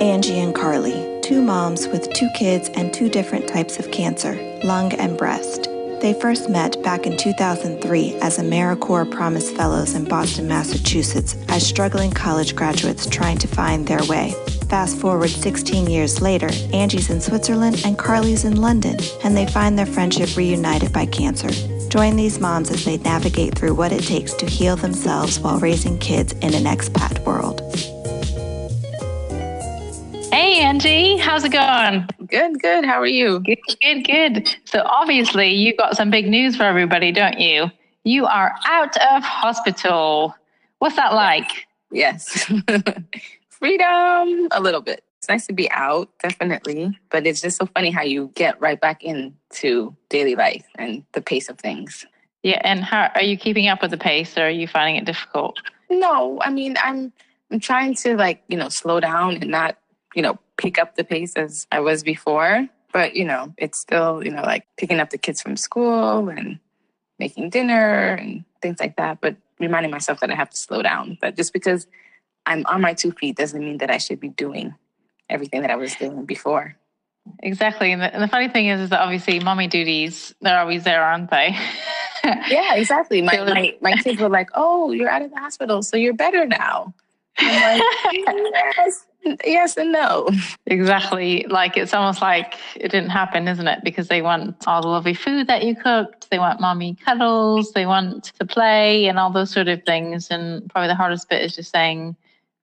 Angie and Carly, two moms with two kids and two different types of cancer, lung and breast. They first met back in 2003 as AmeriCorps Promise Fellows in Boston, Massachusetts, as struggling college graduates trying to find their way. Fast forward 16 years later, Angie's in Switzerland and Carly's in London, and they find their friendship reunited by cancer. Join these moms as they navigate through what it takes to heal themselves while raising kids in an expat world. Hey, Angie, how's it going? Good, good. How are you? Good, good, good. So, obviously, you got some big news for everybody, don't you? You are out of hospital. What's that like? Yes. Freedom, a little bit. It's nice to be out, definitely. But it's just so funny how you get right back into daily life and the pace of things. Yeah, and how are you keeping up with the pace or are you finding it difficult? No, I mean, I'm I'm trying to like, you know, slow down and not you know, pick up the pace as I was before. But, you know, it's still, you know, like picking up the kids from school and making dinner and things like that. But reminding myself that I have to slow down. But just because I'm on my two feet doesn't mean that I should be doing everything that I was doing before. Exactly. And the, and the funny thing is, is that obviously mommy duties, they're always there, aren't they? yeah, exactly. My, my, my kids were like, oh, you're out of the hospital, so you're better now. I'm like, yes, yes and no. Exactly. Like it's almost like it didn't happen, isn't it? Because they want all the lovely food that you cooked, they want mommy cuddles, they want to play and all those sort of things. And probably the hardest bit is just saying,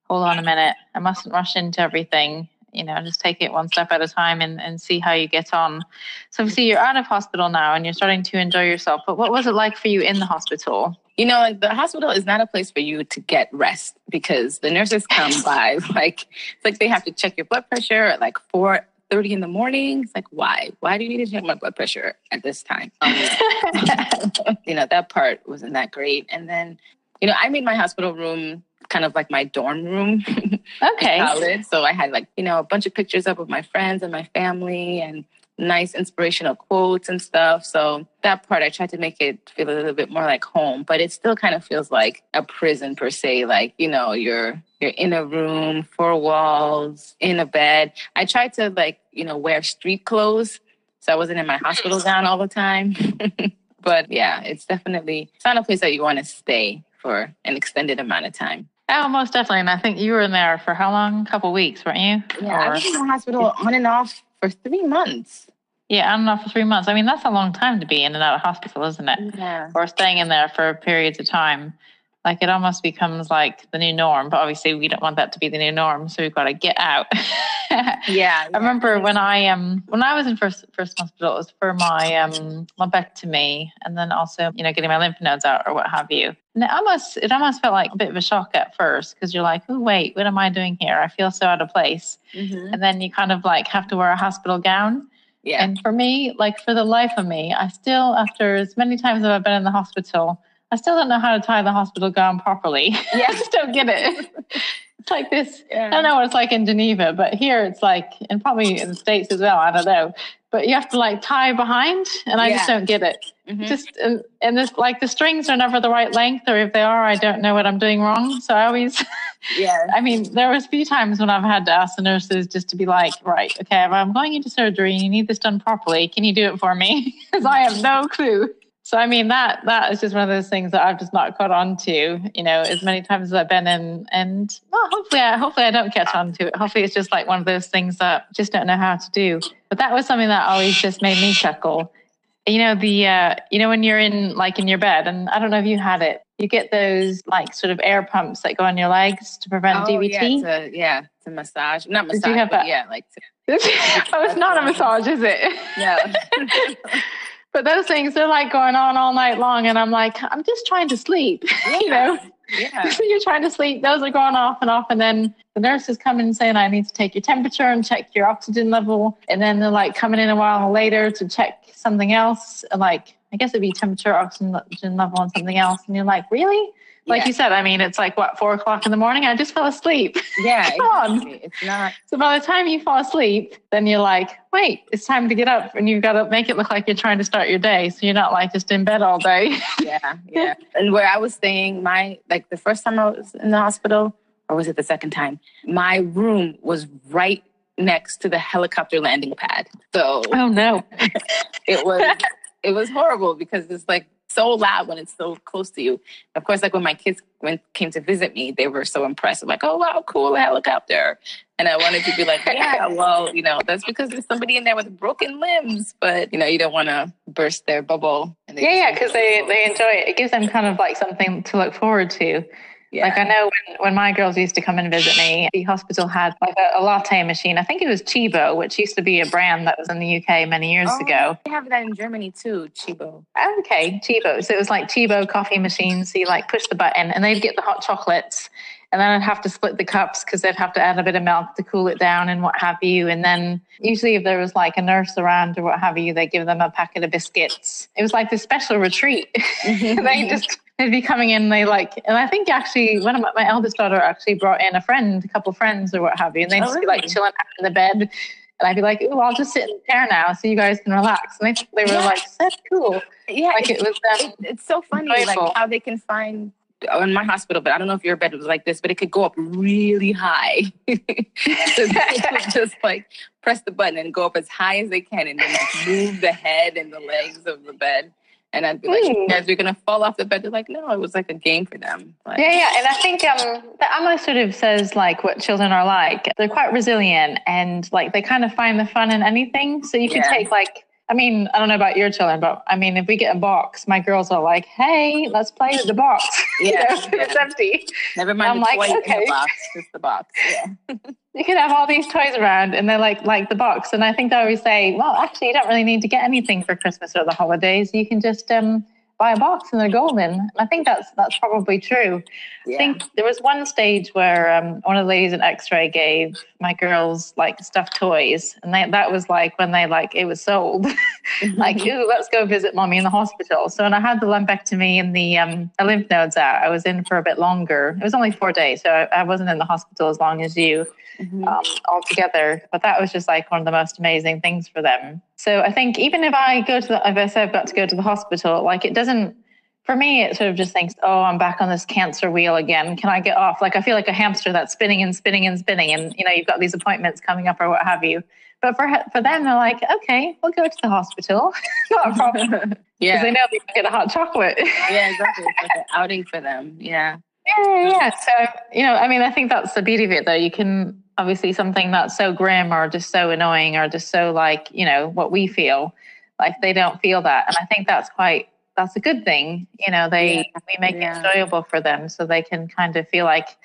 hold on a minute, I mustn't rush into everything. You know, just take it one step at a time and, and see how you get on. So obviously you're out of hospital now and you're starting to enjoy yourself. But what was it like for you in the hospital? You know, like the hospital is not a place for you to get rest because the nurses come by like it's like they have to check your blood pressure at like four thirty in the morning. It's like why? Why do you need to check my blood pressure at this time? Um, you know, that part wasn't that great. And then, you know, I made my hospital room kind of like my dorm room. Okay. college. So I had like, you know, a bunch of pictures up of my friends and my family and nice inspirational quotes and stuff. So that part I tried to make it feel a little bit more like home, but it still kind of feels like a prison per se. Like, you know, you're you're in a room, four walls, in a bed. I tried to like, you know, wear street clothes. So I wasn't in my hospital gown all the time. but yeah, it's definitely it's not a place that you want to stay for an extended amount of time. Oh, most definitely. And I think you were in there for how long? A couple weeks, weren't you? Yeah, or... I was in the hospital on and off for three months. Yeah, I don't know for three months. I mean, that's a long time to be in and out of hospital, isn't it? Yeah. Or staying in there for periods of time. Like it almost becomes like the new norm. But obviously, we don't want that to be the new norm, so we've got to get out. yeah, yeah. I remember when I um when I was in first first hospital, it was for my um lumpectomy, and then also you know getting my lymph nodes out or what have you. And it almost it almost felt like a bit of a shock at first because you're like, oh wait, what am I doing here? I feel so out of place. Mm-hmm. And then you kind of like have to wear a hospital gown. Yeah. And for me, like for the life of me, I still, after as many times as I've been in the hospital, I still don't know how to tie the hospital gown properly. Yeah. I just don't get it. it's like this. Yeah. I don't know what it's like in Geneva, but here it's like, and probably in the States as well. I don't know. But you have to like tie behind, and I yeah. just don't get it. Mm-hmm. Just and, and this like the strings are never the right length, or if they are, I don't know what I'm doing wrong. So I always, yeah. I mean, there was a few times when I've had to ask the nurses just to be like, right, okay, if I'm going into surgery and you need this done properly, can you do it for me? Because I have no clue. So I mean that that is just one of those things that I've just not caught on to, you know, as many times as I've been in and well hopefully I hopefully I don't catch on to it. Hopefully it's just like one of those things that I just don't know how to do. But that was something that always just made me chuckle. You know, the uh you know when you're in like in your bed and I don't know if you had it, you get those like sort of air pumps that go on your legs to prevent oh, DVT. Yeah, to, yeah, to massage. Not massage. Did you have that? Yeah, like to, oh, it's not a massage, is it? No. but those things they're like going on all night long and i'm like i'm just trying to sleep yeah. you know? Yeah. You're trying to sleep. Those are going off and off and then the nurses come in saying i need to take your temperature and check your oxygen level and then they're like coming in a while later to check something else like i guess it'd be temperature oxygen level and something else and you're like really like yeah. you said, I mean, it's like what four o'clock in the morning. I just fell asleep. Yeah, Come exactly. on. It's not. So by the time you fall asleep, then you're like, wait, it's time to get up, and you've got to make it look like you're trying to start your day. So you're not like just in bed all day. yeah, yeah. And where I was staying, my like the first time I was in the hospital, or was it the second time? My room was right next to the helicopter landing pad. So oh no, it was it was horrible because it's like so loud when it's so close to you. Of course, like when my kids went came to visit me, they were so impressed. like, oh wow, cool helicopter. And I wanted to be like, yeah, well, you know, that's because there's somebody in there with broken limbs, but you know, you don't want to burst their bubble. yeah, yeah, because they they enjoy it. It gives them kind of like something to look forward to. Yeah. Like I know when, when my girls used to come and visit me, the hospital had like a, a, latte machine. I think it was Tchibo, which used to be a brand that was in the UK many years oh, ago. They have that in Germany too, Tchibo. Okay, Tchibo. So it was like Tchibo coffee machines. So you like push the button and they'd get the hot chocolates. And then I'd have to split the cups because they'd have to add a bit of milk to cool it down and what have you. And then usually if there was like a nurse around or what have you, they give them a packet of biscuits. It was like this special retreat. they just they'd be coming in they like and i think actually one of my, my, eldest daughter actually brought in a friend a couple friends or what have you and they'd oh, just be like chilling out in the bed and i'd be like oh i'll just sit in the chair now so you guys can relax and they, they were yeah. like that's cool yeah like it was um, it, it's so funny enjoyable. like how they can find oh, in my hospital, but I don't know if your bed was like this, but it could go up really high. so they could just like press the button and go up as high as they can and then like move the head and the legs of the bed. And I'd be like, mm. guys, going to fall off the bed. They're like, no, it was like a game for them. Like, yeah, yeah. And I think um, AMO sort of says like what children are like. They're quite resilient and like they kind of find the fun in anything. So you can yeah. take like, I mean, I don't know about your children, but I mean, if we get a box, my girls are like, hey, let's play with the box. Yeah. you know, yeah. It's empty. Never mind I'm the like, toy okay. the box, just the box. Yeah. you can have all these toys around and they're like like the box and i think i always say well actually you don't really need to get anything for christmas or the holidays you can just um, buy a box and they're golden. I think that's that's probably true. Yeah. i think there was one stage where um, one of the ladies at x-ray gave my girls like stuffed toys. And they, that was like when they like it was sold. Like ooh let's go visit mommy in the hospital. So when i had the lumpectomy and the um, lymph nodes out i was in for a bit longer. It was only four days so I, I wasn't in the hospital as long as you mm-hmm. um, altogether. But that was just like one of the most amazing things for them. So I think even if I go to the, if I say I've got to go to the hospital, like it doesn't, for me, it sort of just thinks, oh, I'm back on this cancer wheel again. Can I get off? Like I feel like a hamster that's spinning and spinning and spinning, and you know, you've got these appointments coming up or what have you. But for for them, they're like, okay, we'll go to the hospital. Not a problem. yeah, because they know they can get a hot chocolate. yeah, exactly. It's like an outing for them. Yeah. Yeah, yeah. So you know, I mean, I think that's the beauty of it, though. You can obviously something that's so grim or just so annoying or just so like you know what we feel like they don't feel that and i think that's quite that's a good thing you know they yeah. we make yeah. it enjoyable for them so they can kind of feel like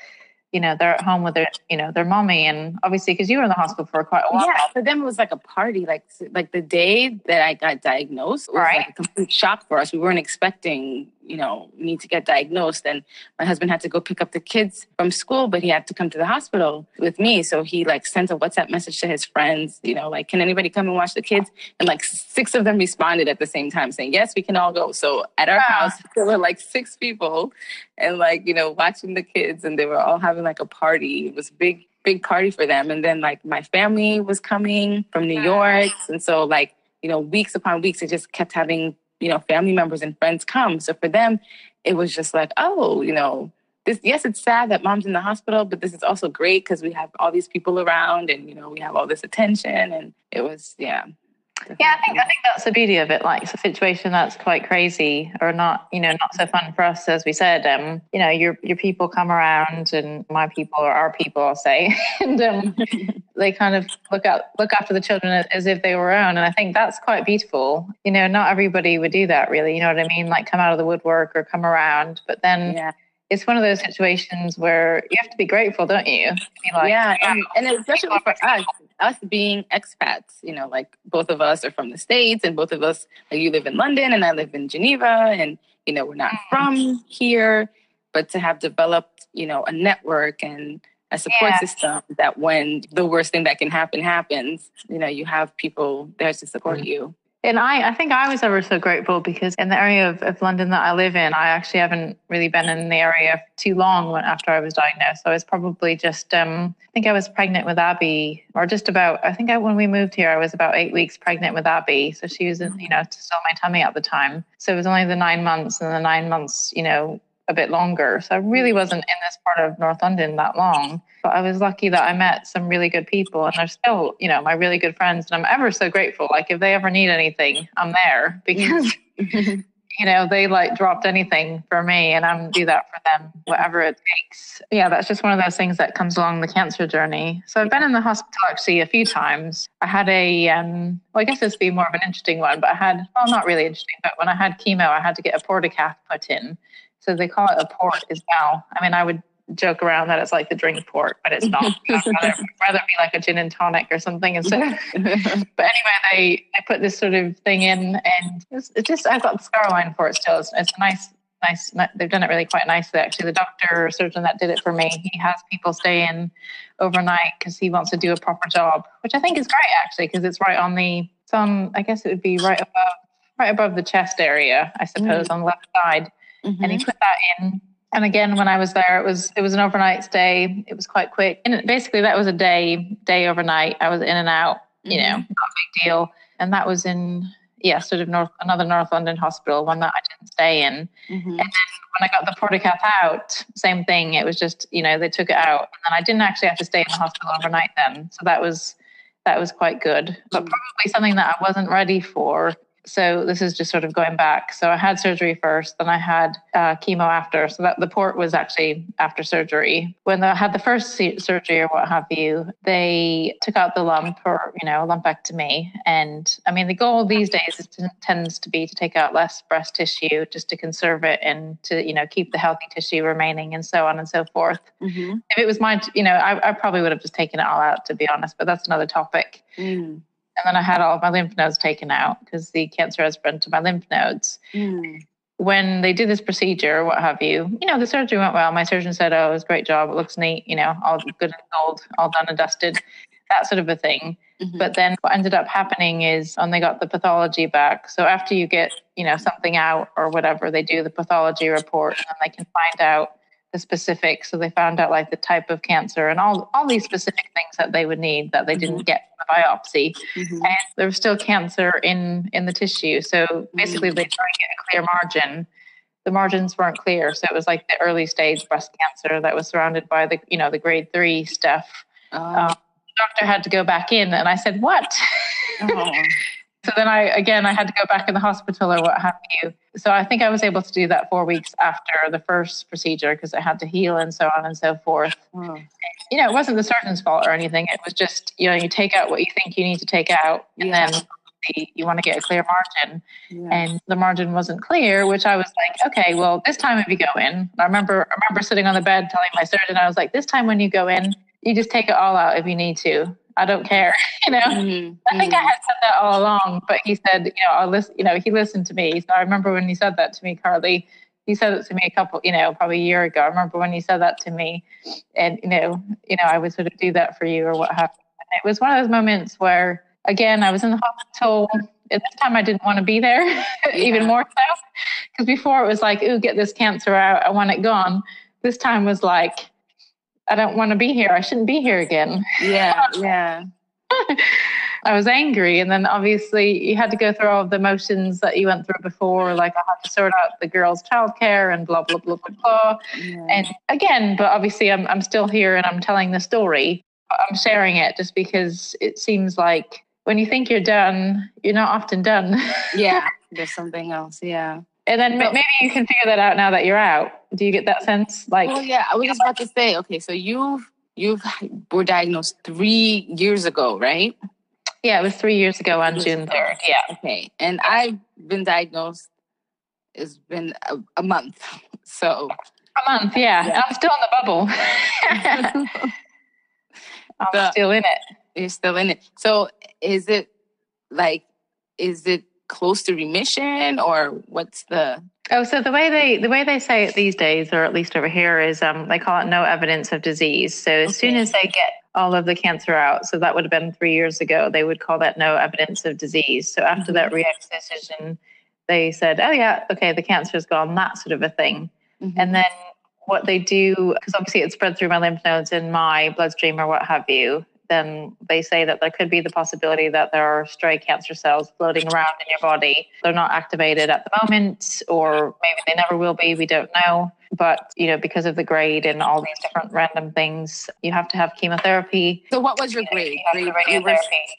you know they're at home with their you know their mommy and obviously because you were in the hospital for quite a while yeah for them it was like a party like like the day that i got diagnosed was right. like a complete shock for us we weren't expecting you know, need to get diagnosed. And my husband had to go pick up the kids from school, but he had to come to the hospital with me. So he like sent a WhatsApp message to his friends, you know, like, can anybody come and watch the kids? And like six of them responded at the same time saying, yes, we can all go. So at our house, there were like six people and like, you know, watching the kids and they were all having like a party. It was big, big party for them. And then like my family was coming from New York. And so like, you know, weeks upon weeks, it just kept having you know, family members and friends come. So for them, it was just like, oh, you know, this, yes, it's sad that mom's in the hospital, but this is also great because we have all these people around and, you know, we have all this attention. And it was, yeah, yeah, I think I think that's the beauty of it. Like it's a situation that's quite crazy, or not, you know, not so fun for us, as we said. Um, you know, your your people come around, and my people or our people, I'll say, and um, they kind of look out look after the children as, as if they were own. And I think that's quite beautiful. You know, not everybody would do that, really. You know what I mean? Like come out of the woodwork or come around, but then. Yeah it's one of those situations where you have to be grateful, don't you? Like, yeah, and, and especially for us, us being expats, you know, like both of us are from the States and both of us, like you live in London and I live in Geneva and, you know, we're not mm. from here, but to have developed, you know, a network and a support yeah. system that when the worst thing that can happen happens, you know, you have people there to support mm-hmm. you. And I, I think I was ever so grateful because in the area of, of London that I live in, I actually haven't really been in the area too long after I was diagnosed. So I was probably just, um, I think I was pregnant with Abby, or just about, I think I, when we moved here, I was about eight weeks pregnant with Abby. So she was, you know, still my tummy at the time. So it was only the nine months, and the nine months, you know, a bit longer. So I really wasn't in this part of North London that long. But I was lucky that I met some really good people and they're still, you know, my really good friends. And I'm ever so grateful. Like if they ever need anything, I'm there because you know, they like dropped anything for me and I'm do that for them, whatever it takes. Yeah, that's just one of those things that comes along the cancer journey. So I've been in the hospital actually a few times. I had a, um, well, I guess this would be more of an interesting one, but I had, well, not really interesting, but when I had chemo, I had to get a portacath put in. So they call it a port as well. I mean, I would joke around that it's like the drink port, but it's not. I'd rather, rather be like a gin and tonic or something instead. but anyway, they, they put this sort of thing in, and it's, it's just I've got the scar line for it still. It's, it's a nice, nice. They've done it really quite nicely. Actually, the doctor or surgeon that did it for me, he has people stay in overnight because he wants to do a proper job, which I think is great actually because it's right on the. It's on. I guess it would be right above, right above the chest area, I suppose, mm. on the left side. Mm-hmm. And he put that in. And again when i was there it was it was an overnight stay. It was quite quick. And basically that was a day day overnight. I was in and out you know mm-hmm. not a big deal. And that was in yeah sort of north another north london hospital one that i didn't stay in. Mm-hmm. and then when i got the portacath out same thing. It was just you know they took it out. And then i didn't actually have to stay in the hospital overnight then. So that was that was quite good. But mm. probably something that i wasn't ready for so this is just sort of going back. So I had surgery first, then I had uh, chemo after. So that the port was actually after surgery. When I had the first surgery or what have you, they took out the lump or you know lumpectomy. And I mean the goal these days is to, tends to be to take out less breast tissue just to conserve it and to you know keep the healthy tissue remaining and so on and so forth. Mm-hmm. If it was my you know I, I, probably would have just taken it all out to be honest, but that's another topic. Mm. And then I had all of my lymph nodes taken out because the cancer has spread to my lymph nodes. Mm. When they did this procedure, what have you, you know, the surgery went well. My surgeon said, Oh, it was a great job. It looks neat, you know, all good and gold, all done and dusted, that sort of a thing. Mm-hmm. But then what ended up happening is when they got the pathology back. So after you get, you know, something out or whatever, they do the pathology report and they can find out the specifics. So they found out like the type of cancer and all all these specific things that they would need that they didn't mm-hmm. get biopsy. Mm-hmm. And there was still cancer in in the tissue. So basically, mm-hmm. they get a clear margin. The margins weren't clear, so it was like the early stage breast cancer that was surrounded by the you know the grade three stuff. Oh. Um, the doctor had to go back in, and I said, "What?" Oh. So then I again I had to go back in the hospital or what have you. So I think I was able to do that four weeks after the first procedure because it had to heal and so on and so forth. You know, it wasn't the surgeon's fault or anything. It was just you know you take out what you think you need to take out, and yeah. then you want to get a clear margin, yeah. and the margin wasn't clear. Which I was like, okay, well this time if you go in, I remember I remember sitting on the bed telling my surgeon I was like, this time when you go in, you just take it all out if you need to. I don't care. You know, mm-hmm. I think I mm-hmm. had said that all along, but he said, you know, I'll listen, you know, he listened to me. So I remember when he said that to me, Carly, he said it to me a couple, you know, probably a year ago. I remember when he said that to me and, you know, you know, I would sort of do that for you or what happened. And it was one of those moments where, again, I was in the hospital. At this time, I didn't want to be there, even more so. Because before it was like, ooh, get this cancer out. I want it gone. This time was like, I don't want to be here. I shouldn't be here again. Yeah, yeah. I was angry. And then obviously you had to go through all of the motions that you went through before, like I had to sort out the girls' childcare and blah, blah, blah, blah, blah. Yeah. And again, but obviously I'm, I'm still here and I'm telling the story. I'm sharing it just because it seems like when you think you're done, you're not often done. yeah, there's something else. Yeah. And then maybe you can figure that out now that you're out. Do you get that sense? Like, oh yeah, I was just about to say. Okay, so you you were diagnosed three years ago, right? Yeah, it was three years ago on June third. Yeah. Okay, and I've been diagnosed. It's been a, a month, so a month. Yeah, yeah. I'm still in the bubble. I'm the, still in it. You're still in it. So is it like? Is it close to remission or what's the oh so the way they the way they say it these days or at least over here is um, they call it no evidence of disease so as okay. soon as they get all of the cancer out so that would have been three years ago they would call that no evidence of disease so after mm-hmm. that re-excision they said oh yeah okay the cancer is gone that sort of a thing mm-hmm. and then what they do because obviously it spread through my lymph nodes in my bloodstream or what have you then they say that there could be the possibility that there are stray cancer cells floating around in your body. They're not activated at the moment, or maybe they never will be. We don't know. But you know, because of the grade and all these different random things, you have to have chemotherapy. So, what was your grade? grade you, were,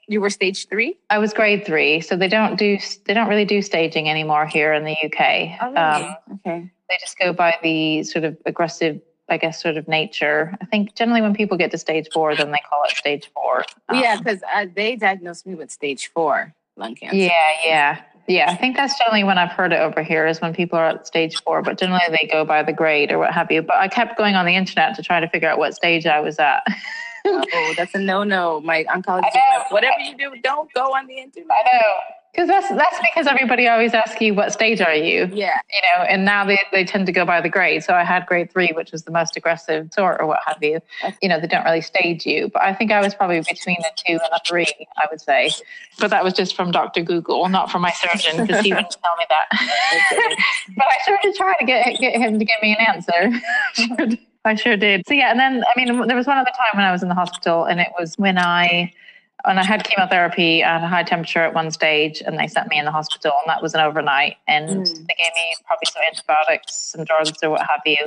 you were stage three. I was grade three, so they don't do they don't really do staging anymore here in the UK. Oh, really? um, okay. They just go by the sort of aggressive I guess, sort of nature. I think generally when people get to stage four, then they call it stage four. Um, yeah, because uh, they diagnosed me with stage four lung cancer. Yeah, yeah. Yeah, I think that's generally when I've heard it over here is when people are at stage four, but generally they go by the grade or what have you. But I kept going on the internet to try to figure out what stage I was at. oh, that's a no no. My oncologist, whatever you do, don't go on the internet. I know. Because that's that's because everybody always asks you what stage are you? Yeah. You know, and now they, they tend to go by the grade. So I had grade three, which was the most aggressive sort or what have you. You know, they don't really stage you. But I think I was probably between a two and a three, I would say. But that was just from Dr. Google, not from my surgeon, because he wouldn't tell me that. but I sure did try to get get him to give me an answer. I sure did. So yeah, and then I mean, there was one other time when I was in the hospital, and it was when I and I had chemotherapy at a high temperature at one stage, and they sent me in the hospital, and that was an overnight. And mm. they gave me probably some antibiotics, some drugs, or what have you.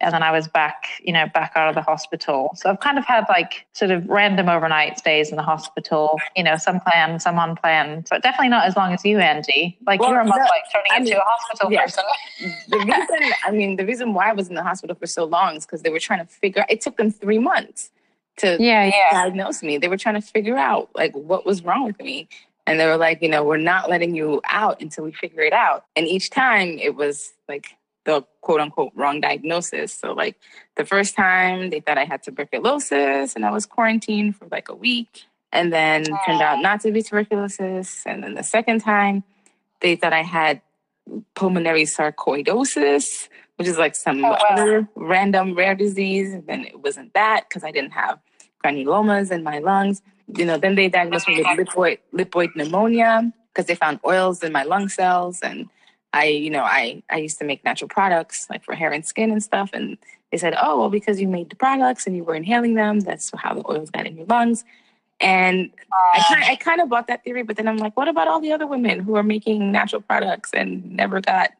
And then I was back, you know, back out of the hospital. So I've kind of had like sort of random overnight stays in the hospital. You know, some planned, some unplanned, but definitely not as long as you, Angie. Like well, you're almost no, like turning I into mean, a hospital yeah. person. the reason, I mean, the reason why I was in the hospital for so long is because they were trying to figure. It took them three months to yeah, yeah. diagnose me. They were trying to figure out like what was wrong with me. And they were like, you know, we're not letting you out until we figure it out. And each time it was like the quote unquote wrong diagnosis. So like the first time they thought I had tuberculosis and I was quarantined for like a week and then mm. turned out not to be tuberculosis. And then the second time they thought I had pulmonary sarcoidosis, which is like some oh, wow. other random rare disease. And then it wasn't that because I didn't have granulomas in my lungs. You know, then they diagnosed me with lipoid, lipoid pneumonia because they found oils in my lung cells. And I, you know, I, I used to make natural products like for hair and skin and stuff. And they said, oh, well, because you made the products and you were inhaling them, that's how the oils got in your lungs. And I kind, I kind of bought that theory, but then I'm like, what about all the other women who are making natural products and never got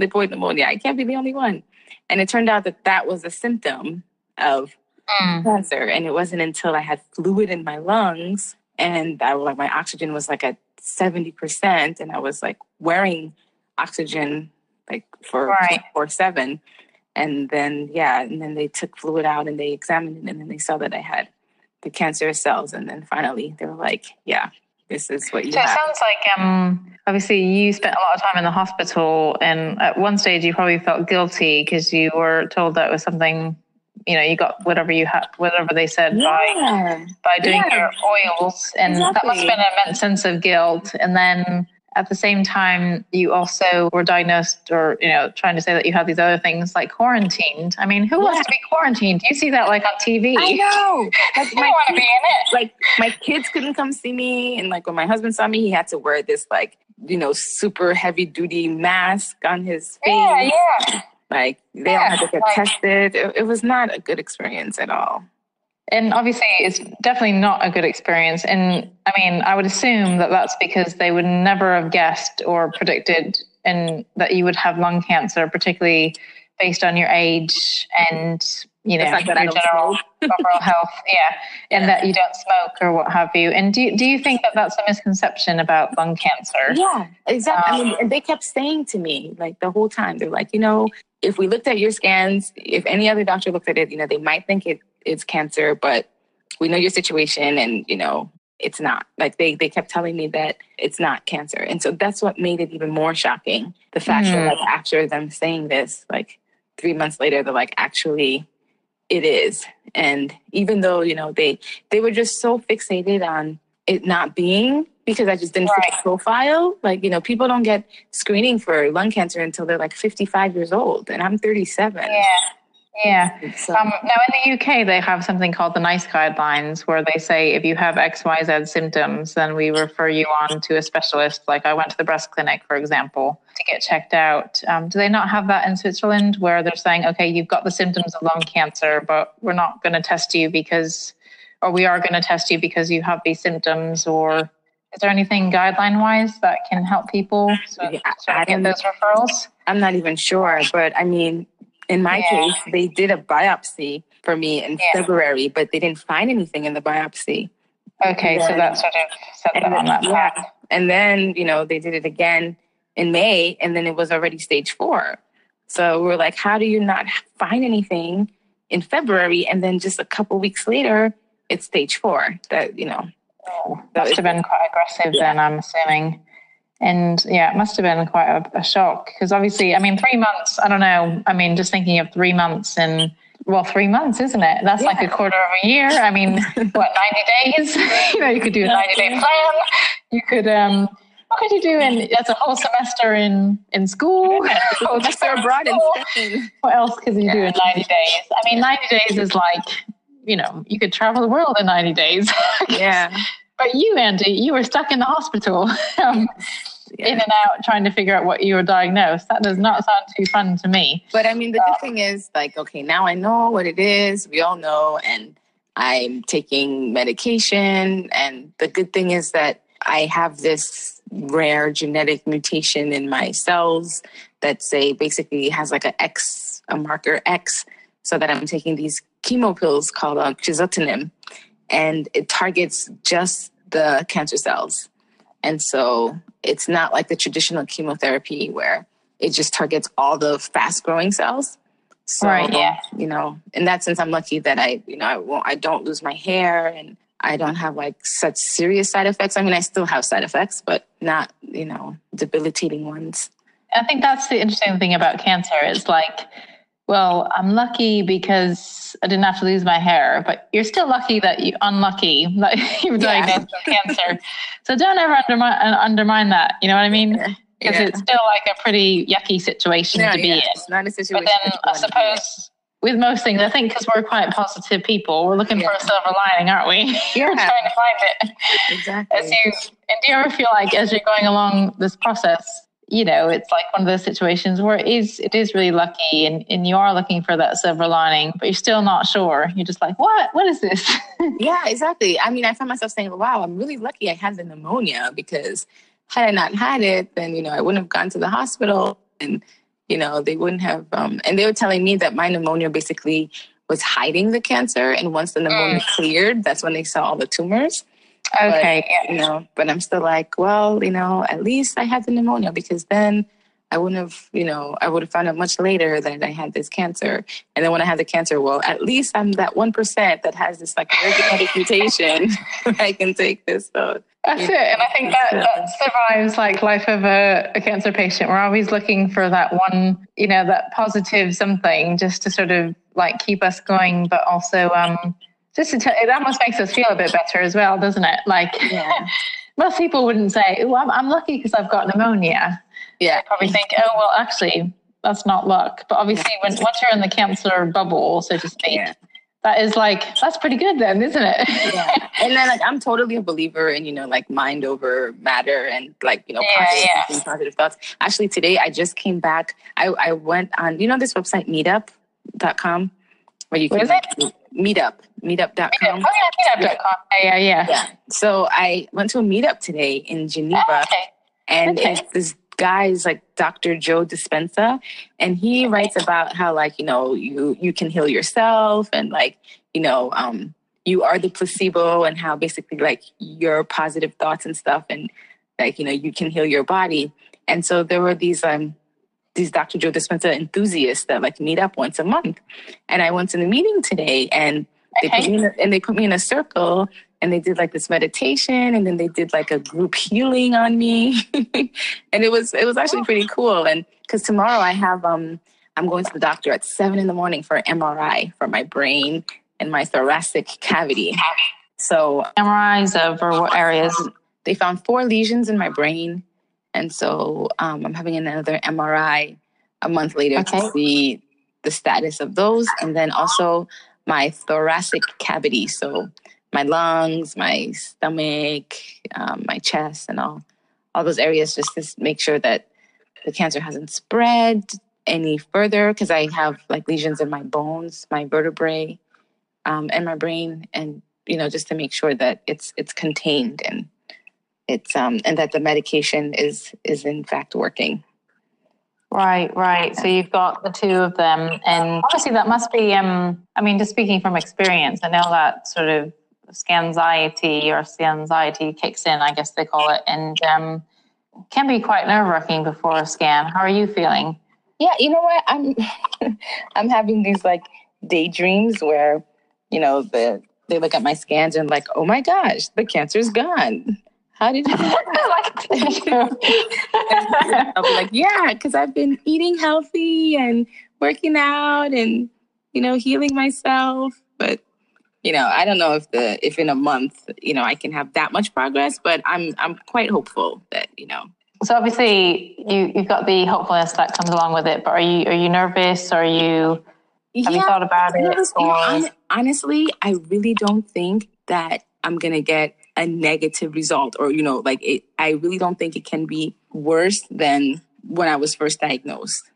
lipoid pneumonia. I can't be the only one. And it turned out that that was a symptom of mm. cancer. And it wasn't until I had fluid in my lungs and I like my oxygen was like at 70% and I was like wearing oxygen like for right. four seven. And then yeah, and then they took fluid out and they examined it and then they saw that I had the cancerous cells. And then finally they were like, yeah, this is what you so have. it sounds like um obviously you spent a lot of time in the hospital and at one stage you probably felt guilty because you were told that it was something you know you got whatever you had whatever they said yeah. by by doing yeah. your oils. And exactly. that must have been an immense sense of guilt. And then at the same time you also were diagnosed or you know trying to say that you have these other things like quarantined. I mean who yeah. wants to be quarantined? Do you see that like on tv i know. Like my want to be in it. like my kids couldn't come see me. And like when my husband saw me he had to wear this like you know super heavy duty mask on his face. yeah yeah like they yeah, all had to get like, tested it, it was not a good experience at all and obviously, it's definitely not a good experience. And I mean, I would assume that that's because they would never have guessed or predicted and that you would have lung cancer, particularly based on your age and you know your general overall health. Yeah, and yeah. that you don't smoke or what have you. And do do you think that that's a misconception about lung cancer? Yeah, exactly. Um, I mean, um, they kept saying to me like the whole time, they're like, you know, if we looked at your scans, if any other doctor looked at it, you know, they might think it it's cancer, but we know your situation and, you know, it's not. Like they they kept telling me that it's not cancer. And so that's what made it even more shocking. The fact mm. that like after them saying this, like three months later, they're like, actually, it is. And even though, you know, they they were just so fixated on it not being because I just didn't right. fit the profile. Like, you know, people don't get screening for lung cancer until they're like 55 years old, and I'm 37. Yeah. Yeah. Um, now, in the UK, they have something called the NICE guidelines where they say if you have XYZ symptoms, then we refer you on to a specialist. Like I went to the breast clinic, for example, to get checked out. Um, do they not have that in Switzerland where they're saying, okay, you've got the symptoms of lung cancer, but we're not going to test you because or we are going to test you because you have these symptoms, or is there anything guideline wise that can help people so, Yeah, so I get those referrals? I'm not even sure, but I mean, in my Yeah. case, they did a biopsy for me in Yeah. February, but they didn't find anything in the biopsy. Okay, so Yeah. that sort of set them on then, that yeah, path. and then you know they did it again in May, and then it was already stage four. So we we're like, how do you not find anything in February, and then just a couple weeks later, it's stage four? That you know, Oh, That must have been quite aggressive then, I'm assuming. And yeah, it must have been quite a, a shock because obviously, I mean, three months, I don't know. I mean, just thinking of three months and well, three months, isn't it? That's like a quarter of a year. I mean, what, 90 days? you know, you could do a 90 day plan. You could, um, what could you do in, that's a whole semester in, in school. Whole semester abroad in. What else could you do in 90 days? I mean, 90 days is like, you know, you could travel the world in 90 days. Yeah, But you, Andy, you were stuck in the hospital, um, yeah. in and out, trying to figure out what you were diagnosed. That does not sound too fun to me. But I mean, the good thing is, like, okay, now I know what it is. We all know, and I'm taking medication. And the good thing is that I have this rare genetic mutation in my cells that say basically has like a X, a marker X, so that I'm taking these chemo pills called uh, crizotinib, and it targets just the cancer cells. And so it's not like the traditional chemotherapy where it just targets all the fast growing cells. So, Right, yeah. you know, in that sense, I'm lucky that I, you know, I won't, I don't lose my hair and I don't have like such serious side effects. I mean, I still have side effects, but not, you know, debilitating ones. I think that's the interesting thing about cancer. It's like, well, I'm lucky because I didn't have to lose my hair, but you're still lucky that you unlucky that you were Yeah. diagnosed with cancer. So don't ever undermine uh, undermine that. You know what I mean? Because Yeah. it's still like a pretty yucky situation Yeah, to be yeah. in. It's not a But situation. then I wanna be in. suppose with most things, I think because we're quite positive people, we're looking for a silver lining, aren't we? we're Yeah. trying to find it. exactly. As you and do you ever feel like as you're going along this process, you know, it's like one of those situations where it is it is really lucky and, and you are looking for that silver lining, but you're still not sure. You're just like, what? What is this? Yeah, exactly. I mean, I found myself saying, wow, I'm really lucky I had the pneumonia because had I not had it, then, you know, I wouldn't have gone to the hospital and, you know, they wouldn't have. Um, and they were telling me that my pneumonia basically was hiding the cancer. And once the pneumonia cleared, that's when they saw all the tumors. Okay. yeah. You know, but I'm still like, well, you know, at least I had the pneumonia because then I wouldn't have, you know, I would have found out much later that I had this cancer. And then when I had the cancer, well, at least I'm that 1% that has this like rare genetic mutation. I can take this. So, That's it. And I think that, that survives like life of a, a cancer patient. We're always looking for that one, you know, that positive something just to sort of like keep us going, but also um just to tell it almost makes us feel a bit better as well, doesn't it? Like yeah. most people wouldn't say, Oh, I'm, I'm lucky because I've got pneumonia. Yeah. Probably think, oh well actually that's not luck. But obviously when once you're in the cancer bubble, so to speak, Yeah. that is like that's pretty good then, isn't it? yeah. And then like I'm totally a believer in, you know, like mind over matter and like, you know, Yeah, positive, yeah. thinking, positive thoughts. Actually today I just came back. I, I went on, you know, this website meetup.com where you What can is like, meetup, oh meetup.com. yeah, meetup.com. Yeah, yeah, yeah. Yeah. So I went to a meetup today in Geneva Okay. and Okay. it's this guy's like Dr. Joe Dispenza and he writes about how like, you know, you you can heal yourself and like, you know, um you are the placebo and how basically like your positive thoughts and stuff and like, you know, you can heal your body. And so there were these um these Dr. Joe Dispenza enthusiasts that like meet up once a month. And I went to the meeting today and they put me in a, and they put me in a circle and they did like this meditation and then they did like a group healing on me and it was it was actually pretty cool and because tomorrow i have um i'm going to the doctor at seven in the morning for an mri for my brain and my thoracic cavity so MRIs of what areas? they found four lesions in my brain and so um, i'm having another mri a month later Okay. to see the status of those and then also my thoracic cavity so my lungs my stomach um, my chest and all all those areas just to make sure that the cancer hasn't spread any further because i have like lesions in my bones my vertebrae um, and my brain and you know, just to make sure that it's it's contained and it's um and that the medication is is in fact working. Right, right. So you've got the two of them, and obviously that must be. Um, I mean, just speaking from experience, I know that sort of scanxiety or anxiety kicks in. I guess they call it, and um, can be quite nerve wracking before a scan. How are you feeling? Yeah, you know what? I'm I'm having these like daydreams where, you know, the they look at my scans and like, oh my gosh, the cancer's gone. How did you? I'll be like, yeah, because I've been eating healthy and working out and, you know, healing myself. But, you know, I don't know if the if in a month, you know, I can have that much progress, but I'm I'm quite hopeful that, you know. So obviously you you've got the hopefulness that comes along with it, but are you are you nervous? Are you have yeah, you thought about it? Or? Honestly, I really don't think that I'm gonna get a negative result or you know like it, i really don't think it can be worse than when i was first diagnosed.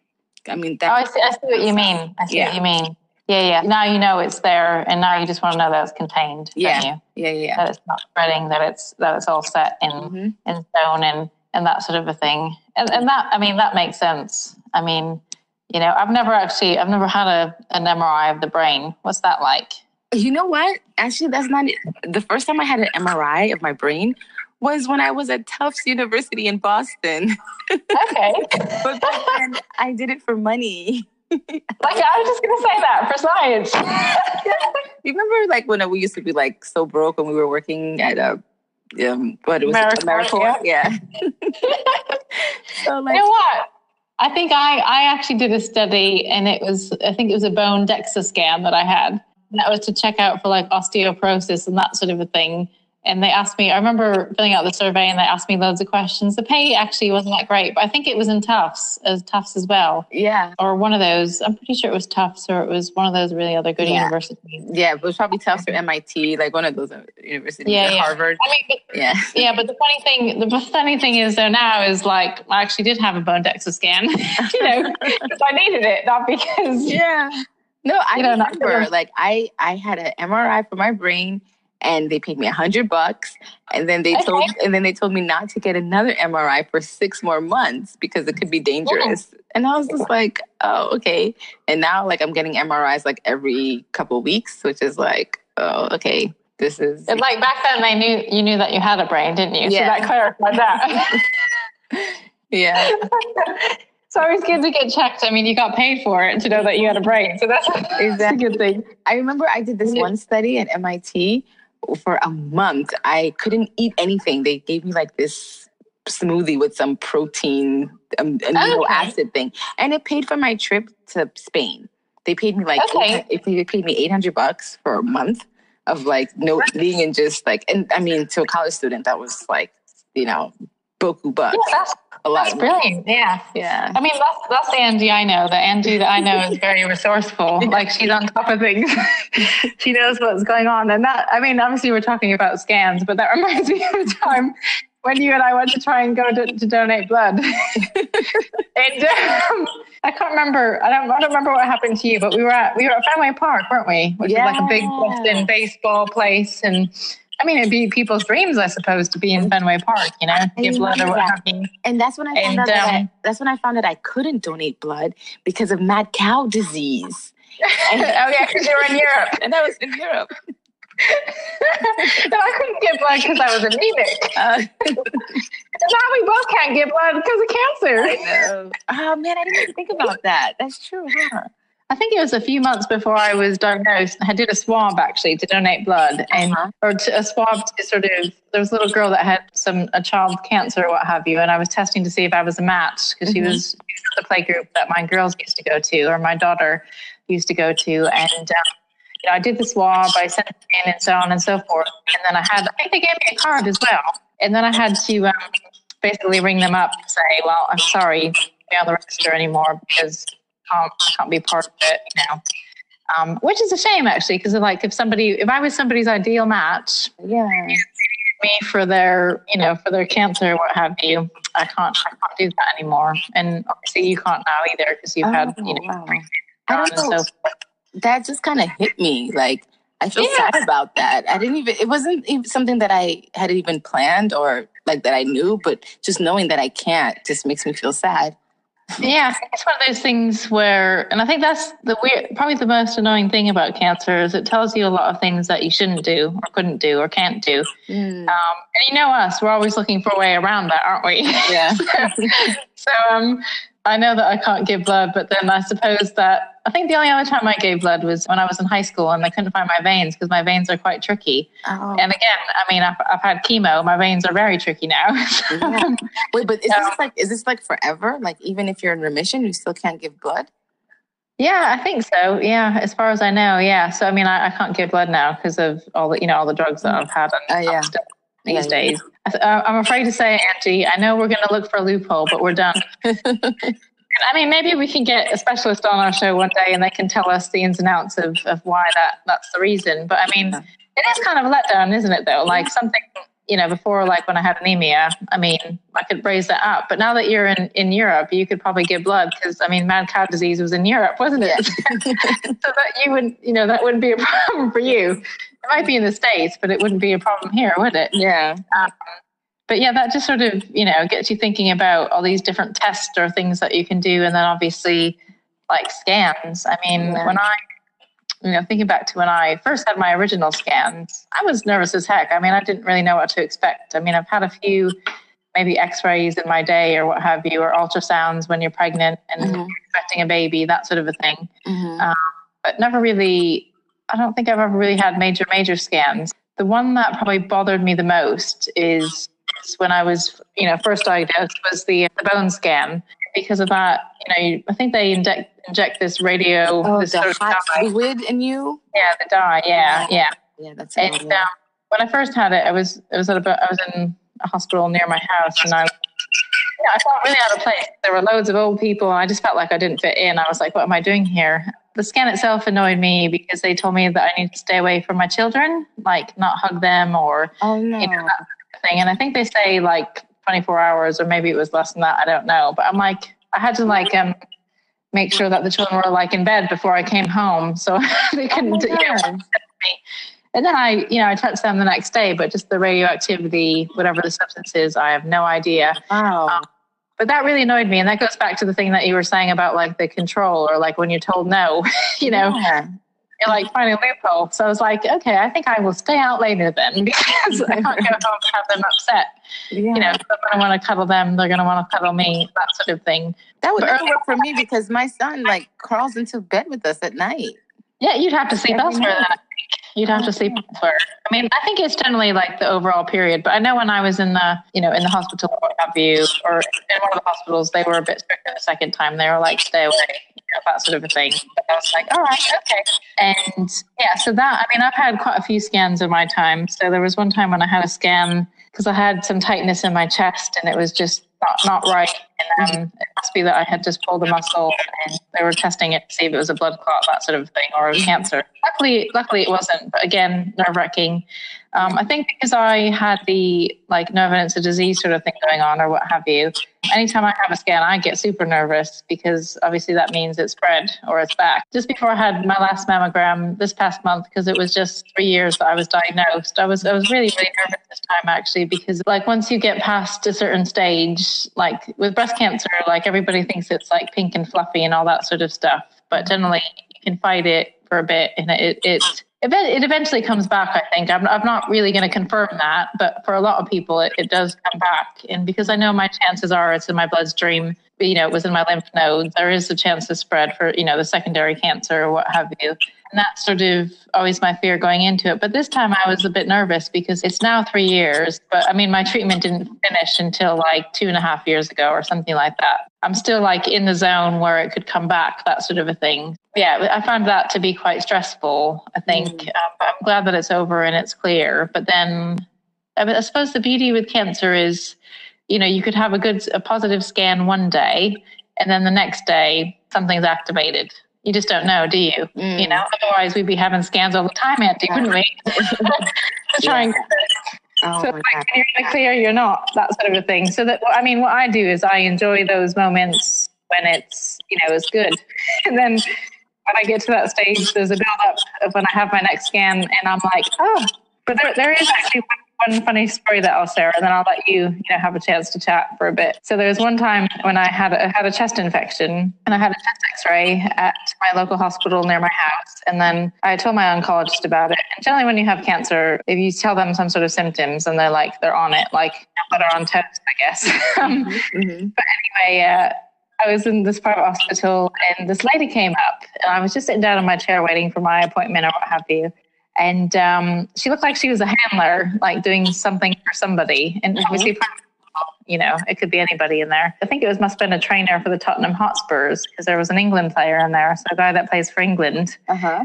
I mean that oh, I, see, I see what you mean. I see yeah. what you mean. Yeah yeah. Now you know it's there and now you just want to know that it's contained yeah. yeah yeah that it's not spreading that it's that it's all set in mm-hmm. in stone and and that sort of a thing. And, and that i mean that makes sense. I mean you know i've never actually i've never had a an mri of the brain. What's that like you know what? Actually, that's not it. The first time I had an MRI of my brain was when I was at Tufts University in Boston. Okay. but then I did it for money. like I was just gonna say that for science. you remember like when we used to be like so broke when we were working at a um what it was AmeriCorps? Yeah. so like you know what? I think I I actually did a study and it was I think it was a bone DEXA scan that I had that was to check out for like osteoporosis and that sort of a thing. And they asked me, I remember filling out the survey and they asked me loads of questions. The pay actually wasn't that great, but I think it was in Tufts as Tufts as well. Yeah. Or one of those. I'm pretty sure it was Tufts or it was one of those really other good yeah. universities. Yeah, it was probably Tufts or MIT, like one of those uh, universities. Yeah, yeah. Harvard. I mean, but, yeah. Yeah, but the funny thing, the funny thing is though now is like I actually did have a bone DEXA scan, you know, because I needed it, not because yeah no, I you know, remember. Like I, I had an MRI for my brain, and they paid me a hundred bucks, and then they okay. told, and then they told me not to get another MRI for six more months because it could be dangerous. Yeah. And I was just like, oh, okay. And now, like, I'm getting MRIs like every couple weeks, which is like, oh, okay. This is and like back then. They knew you knew that you had a brain, didn't you? Yeah. So that clarified that. yeah. It's always good to get checked. I mean, you got paid for it to know that you had a brain. So that's, exactly. a good thing. I remember I did this one study at MIT for a month. I couldn't eat anything. They gave me like this smoothie with some protein, um, amino okay. acid thing. And it paid for my trip to Spain. They paid me like, okay. they paid me 800 bucks for a month of like no eating and just like, and I mean, to a college student, that was like, you know, boku bucks. Yeah, that's, a lot that's brilliant. Yeah. Yeah. I mean, that's, that's the Angie I know. The Angie that I know is very resourceful. like she's on top of things. she knows what's going on. And that, I mean, obviously we're talking about scans, but that reminds me of a time when you and I went to try and go to, to donate blood. and um, I can't remember. I don't, I don't remember what happened to you, but we were at we were at Fenway Park, weren't we? Which yeah. is like a big Boston baseball place, and I mean, it'd be people's dreams, I suppose, to be in Fenway Park, you know, give blood or what have you. And that's when I found and, out that I, um, that's when I found that I couldn't donate blood because of mad cow disease. And, oh yeah, because you were in Europe, and I was in Europe. no, I couldn't get blood because I was anemic. Uh, now we both can't get blood because of cancer. Oh man, I didn't even think about that. That's true, huh? I think it was a few months before I was diagnosed. I did a swab actually to donate blood, and uh-huh. or to, a swab to sort of. There was a little girl that had some a child cancer or what have you, and I was testing to see if I was a match because mm-hmm. she was the play group that my girls used to go to, or my daughter used to go to, and. Um, you know, I did the swab, I sent it in, and so on and so forth. And then I had, I think they gave me a card as well. And then I had to um, basically ring them up and say, well, I'm sorry, be on the register anymore because can't can't be part of it, now. Um, which is a shame actually, because like if somebody, if I was somebody's ideal match, yeah, me for their, you know, for their cancer, what have you, I can't, I can't do that anymore. And obviously, you can't now either because you've oh, had, you know, wow. I don't know. So that just kind of hit me. Like I feel yeah. sad about that. I didn't even, it wasn't even something that I had even planned or like that I knew, but just knowing that I can't just makes me feel sad. Yeah, it's one of those things where, and I think that's the weird, probably the most annoying thing about cancer is it tells you a lot of things that you shouldn't do or couldn't do or can't do. Mm. Um, and you know us, we're always looking for a way around that, aren't we? Yeah. so, um, I know that I can't give blood, but then I suppose that I think the only other time I gave blood was when I was in high school and they couldn't find my veins because my veins are quite tricky. Oh. And again, I mean, I've, I've, had chemo. My veins are very tricky now. yeah. Wait, but is this like is this like forever? Like even if you're in remission, you still can't give blood? Yeah, I think so. Yeah, as far as I know, yeah. So I mean, I, I can't give blood now because of all the you know all the drugs that I've had and uh, yeah. These yeah, days. Uh, I'm afraid to say, Angie, I know we're going to look for a loophole, but we're done. I mean, maybe we can get a specialist on our show one day and they can tell us the ins and outs of, of why that that's the reason. But I mean, it is kind of a letdown, isn't it, though? Like something, you know, before, like when I had anemia, I mean, I could raise that up. But now that you're in, in Europe, you could probably give blood because, I mean, mad cow disease was in Europe, wasn't it? so that you would, you know, that wouldn't be a problem for you. It might be in the States, but it wouldn't be a problem here, would it? Yeah. Um, but yeah, that just sort of, you know, gets you thinking about all these different tests or things that you can do. And then obviously like scans. I mean, yeah. when I, you know, thinking back to when I first had my original scans, I was nervous as heck. I mean, I didn't really know what to expect. I mean, I've had a few maybe x-rays in my day or what have you, or ultrasounds when you're pregnant and mm-hmm. expecting a baby, that sort of a thing. Mm-hmm. Um, but never really, I don't think I've ever really had major, major scans. The one that probably bothered me the most is when I was, you know, first diagnosed was the, the bone scan. Because of that, you know, I think they inject inject this radio, oh, this the sort of hot fluid in you. Yeah, the dye. Yeah, yeah, yeah. That's and, um, when I first had it, I was it was at a, I was in a hospital near my house, and I yeah, I felt really out of place. There were loads of old people, and I just felt like I didn't fit in. I was like, "What am I doing here?" The scan itself annoyed me because they told me that I need to stay away from my children, like not hug them or oh no. You know, thing. And I think they say like 24 hours, or maybe it was less than that. I don't know. But I'm like, I had to like um, make sure that the children were like in bed before I came home, so they couldn't. Oh you know, and then I, you know, I touched them the next day, but just the radioactivity, whatever the substance is, I have no idea. Wow. Um, but that really annoyed me, and that goes back to the thing that you were saying about like the control, or like when you're told no, you know. Yeah like finding a loophole. So I was like, okay, I think I will stay out later then because I can't go home and have them upset. Yeah. You know, if I want to cuddle them, they're going to want to cuddle me, that sort of thing. That would work for me because my son like crawls into bed with us at night. Yeah, you'd have to sleep elsewhere. You'd have to sleep oh, elsewhere. I mean, I think it's generally like the overall period. But I know when I was in the, you know, in the hospital, what have you, or in one of the hospitals, they were a bit stricter the second time. They were like, stay away, you know, that sort of a thing. But I was like, all right, okay. And yeah, so that, I mean, I've had quite a few scans in my time. So there was one time when I had a scan because I had some tightness in my chest and it was just not, not right. And um, it must be that I had just pulled a muscle and they were testing it to see if it was a blood clot, that sort of thing, or a cancer. Luckily, luckily it wasn't. But again, nerve wracking. Um, I think because I had the like no evidence of disease sort of thing going on or what have you, anytime I have a scan, I get super nervous because obviously that means it's spread or it's back. Just before I had my last mammogram this past month, because it was just three years that I was diagnosed, I was I was really really nervous this time actually because like once you get past a certain stage, like with breast cancer, like everybody thinks it's like pink and fluffy and all that sort of stuff, but generally you can fight it for a bit and it it it eventually comes back, I think. I'm, I'm not really going to confirm that, but for a lot of people, it, it does come back. And because I know my chances are it's in my bloodstream, you know, it was in my lymph nodes, there is a chance to spread for, you know, the secondary cancer or what have you. And that's sort of always my fear going into it. But this time I was a bit nervous because it's now three years. But I mean, my treatment didn't finish until like two and a half years ago or something like that. I'm still like in the zone where it could come back, that sort of a thing. Yeah, I found that to be quite stressful, I think. Mm. Um, I'm glad that it's over and it's clear. But then I, mean, I suppose the beauty with cancer is, you know, you could have a good, a positive scan one day, and then the next day something's activated you just don't know, do you? Mm. You know, otherwise we'd be having scans all the time, Angie, wouldn't we? Trying. Oh so like, you're clear, you're not that sort of a thing. So that I mean, what I do is I enjoy those moments when it's you know it's good, and then when I get to that stage, there's a build up of when I have my next scan, and I'm like, oh, but there, there is actually one, one funny story that I'll share, and then I'll let you, you know, have a chance to chat for a bit. So there was one time when I had a, had a chest infection, and I had a chest X-ray at my local hospital near my house, and then I told my oncologist about it. And generally, when you have cancer, if you tell them some sort of symptoms, and they're like, they're on it, like butter on toast, I guess. Um, Mm-hmm. but anyway, uh, I was in this private hospital and this lady came up and I was just sitting down in my chair waiting for my appointment or what have you. And um, she looked like she was a handler, like doing something for somebody. And Mhm. obviously, you know, it could be anybody in there. I think it was must have been a trainer for the Tottenham Hotspurs because there was an England player in there. So a guy that plays for England Uh huh.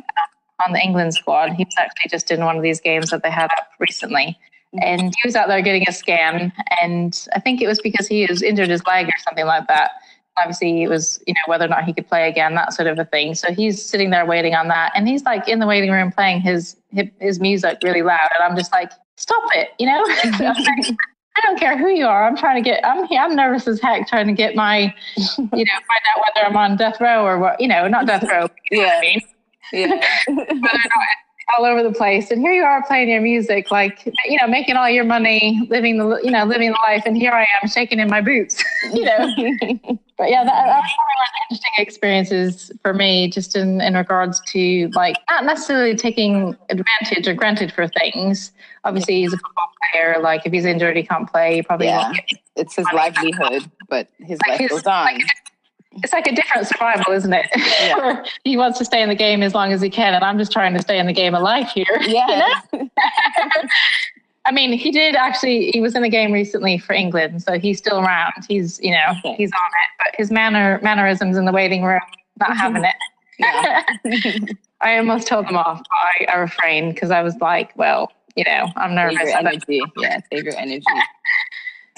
on the England squad. He was actually just in one of these games that they had up recently. And he was out there getting a scan. And I think it was because he was injured his leg or something like that. Obviously, it was, you know, whether or not he could play again, that sort of a thing. So he's sitting there waiting on that. And he's like in the waiting room playing his his, music really loud. And I'm just like, stop it, you know? I don't care who you are. I'm trying to get, I'm, here. I'm nervous as heck trying to get my, you know, find out whether I'm on death row or what, you know, not death row. You know what I mean? Yeah. whether or not all over the place. And here you are playing your music, like you know, making all your money, living the you know, living the life, and here I am shaking in my boots. you know. But yeah, that, that was probably one of the interesting experiences for me, just in, in regards to like not necessarily taking advantage or granted for things. Obviously, he's a football player. Like if he's injured, he can't play. He probably Yeah. it's his livelihood, but his Like life his- goes on. like it's like a different survival, isn't it? Yeah. He wants to stay in the game as long as he can, and I'm just trying to stay in the game of life here. yeah. I mean, he did actually. He was in the game recently for England, so he's still around. He's, you know, Okay. he's on it. But his manner mannerisms in the waiting room, not mm-hmm. having it. Yeah. I almost told them off. I, I refrained because I was like, well, you know, I'm Save nervous. your don't- energy. Yeah, save your energy.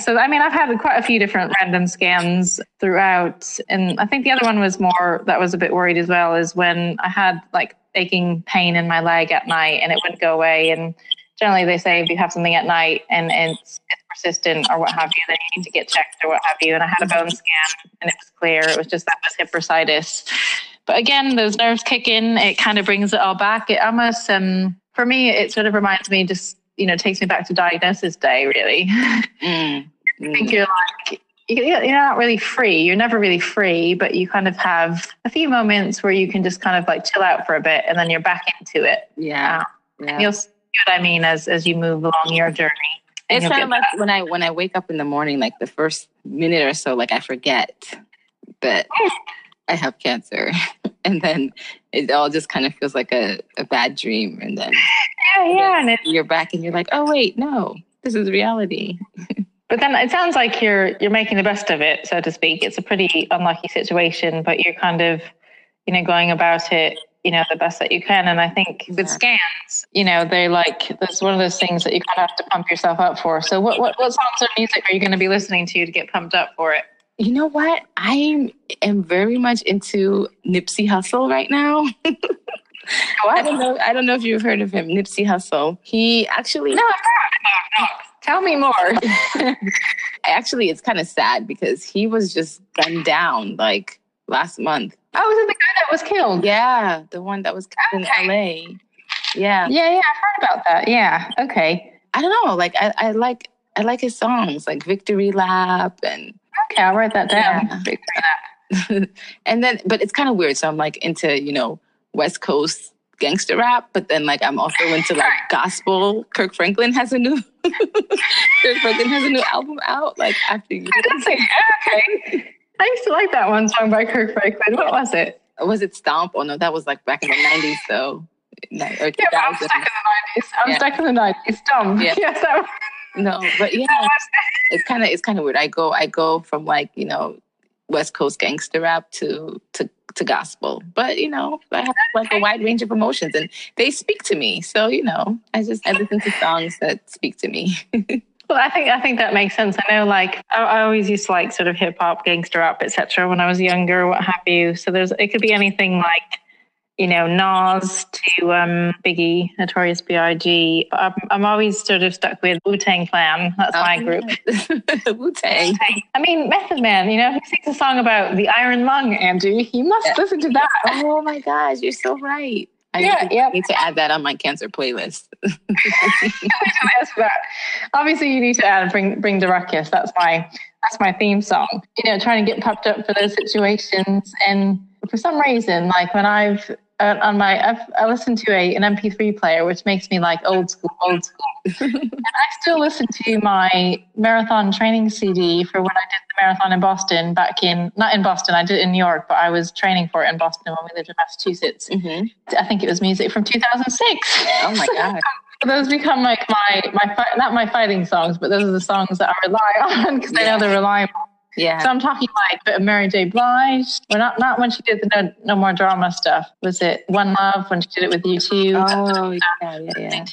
So, I mean, I've had quite a few different random scans throughout. And I think the other one was more that was a bit worried as well is when I had like aching pain in my leg at night and it wouldn't go away. And generally, they say if you have something at night and, it's, it's persistent or what have you, then you need to get checked or what have you. And I had a bone scan and it was clear. It was just that was hip bursitis. But again, those nerves kick in. It kind of brings it all back. It almost, um, for me, it sort of reminds me just, you know, takes me back to diagnosis day, really. Mm. I think you're like you- you're not really free. You're never really free, but you kind of have a few moments where you can just kind of like chill out for a bit, and then you're back into it. Yeah. Um, and yeah. you'll see what I mean as as you move along your journey. It's kind of like when I when I wake up in the morning, like the first minute or so, like I forget that I have cancer, and then it all just kind of feels like a, a bad dream, and then yeah, yeah. And you're back, and you're like, oh wait, no, this is reality. but then it sounds like you're you're making the best of it, so to speak. It's a pretty unlucky situation, but you're kind of you know going about it you know the best that you can and i think with scans you know they're like that's one of those things that you kind of have to pump yourself up for so what what, what songs or music are you going to be listening to to get pumped up for it You know what? I am very much into Nipsey Hussle right now. I don't know. I don't know if you've heard of him, Nipsey Hussle. He actually No, I've not. Tell me more. actually it's kind of sad because he was just gunned down like last month. oh, was it the guy that was killed? Yeah, the one that was killed in LA. Yeah. Yeah, yeah, I've heard about that. Yeah. Okay. I don't know. Like I, I like I like his songs like Victory Lap and Okay, I'll write that down. Yeah. And then but it's kind of weird. So I'm like into, you know, West Coast gangster rap, but then like I'm also into like gospel. Kirk Franklin has a new Kirk Franklin has a new album out like after years. I didn't say- okay. I used to like that one song by Kirk Franklin. What was it? Was it Stomp? Oh no, that was like back in the 90s though. Or Yeah, I'm stuck in the 90s. I'm Yeah. stuck in the 90s. Dumb. Yeah. Yes, that was, No, but yeah, it's kind of it's kind of weird. I go I go from like you know West Coast gangster rap to to to gospel, but you know I have like a wide range of emotions and they speak to me. So you know I just I listen to songs that speak to me. Well, I think I think that makes sense. I know, like I, I always used to like sort of hip hop, gangster rap, etc. When I was younger, what have you. So there's it could be anything like you know, Nas to um, Biggie, Notorious B.I.G. I'm, I'm always sort of stuck with Wu Tang Clan. That's oh, my group. Wu Tang. I mean, Method Man. You know, he sings a song about the iron lung. Andrew, you must yeah. listen to that. Oh my gosh, you're so right. I yeah, need, yep. need to add that on my cancer playlist. Obviously, you need to add bring bring the ruckus. That's my that's my theme song. You know, trying to get pumped up for those situations. And for some reason, like when I've uh, on my I've, I listen to a an MP3 player, which makes me like old school, old school. and I still listen to my marathon training CD for when I did the marathon in Boston back in not in Boston, I did it in New York, but I was training for it in Boston when we lived in Massachusetts. Mm-hmm. I think it was music from 2006. Oh my god. those become like my my not my fighting songs, but those are the songs that I rely on because yeah. I know they're reliable. Yeah. So I'm talking like but Mary J. Blige. Well, not not when she did the no, no more drama stuff. Was it One Love when she did it with U2? Oh yeah, yeah, yeah.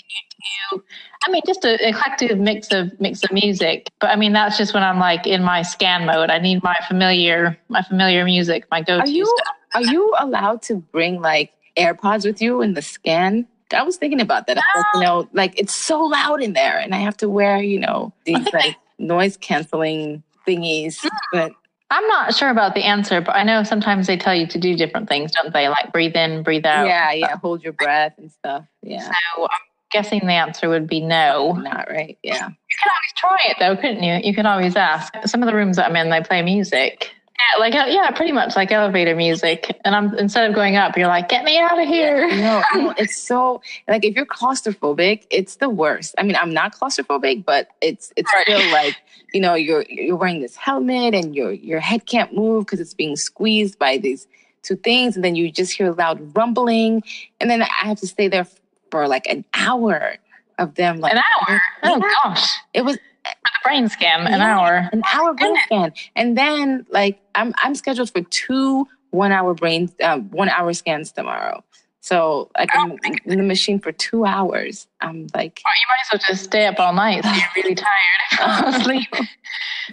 I mean, just a eclectic mix of mix of music. But I mean, that's just when I'm like in my scan mode. I need my familiar my familiar music, my go-to are you, stuff. Are you allowed to bring like AirPods with you in the scan? I was thinking about that. No. Like, you know, like it's so loud in there, and I have to wear, you know, these like noise canceling thingies. Hmm. But I'm not sure about the answer, but I know sometimes they tell you to do different things, don't they? Like breathe in, breathe out. Yeah, yeah. Hold your breath and stuff. Yeah. So I'm guessing the answer would be no. Not right. Yeah. You can always try it though, couldn't you? You can always ask. Some of the rooms that I'm in, they play music. Yeah, like uh, yeah, pretty much like elevator music. And I'm instead of going up, you're like, get me out of here. No, no, it's so like if you're claustrophobic, it's the worst. I mean, I'm not claustrophobic, but it's it's right. still like you know you're you're wearing this helmet and your your head can't move because it's being squeezed by these two things, and then you just hear loud rumbling, and then I have to stay there for like an hour of them like an hour. Oh gosh, it was a brain scan an yeah, hour. An hour brain scan. And then like I'm I'm scheduled for two one hour brain uh, one hour scans tomorrow. So like oh, I'm in the machine for two hours. I'm like oh, you might as well just stay up all night so you're really tired. sleep.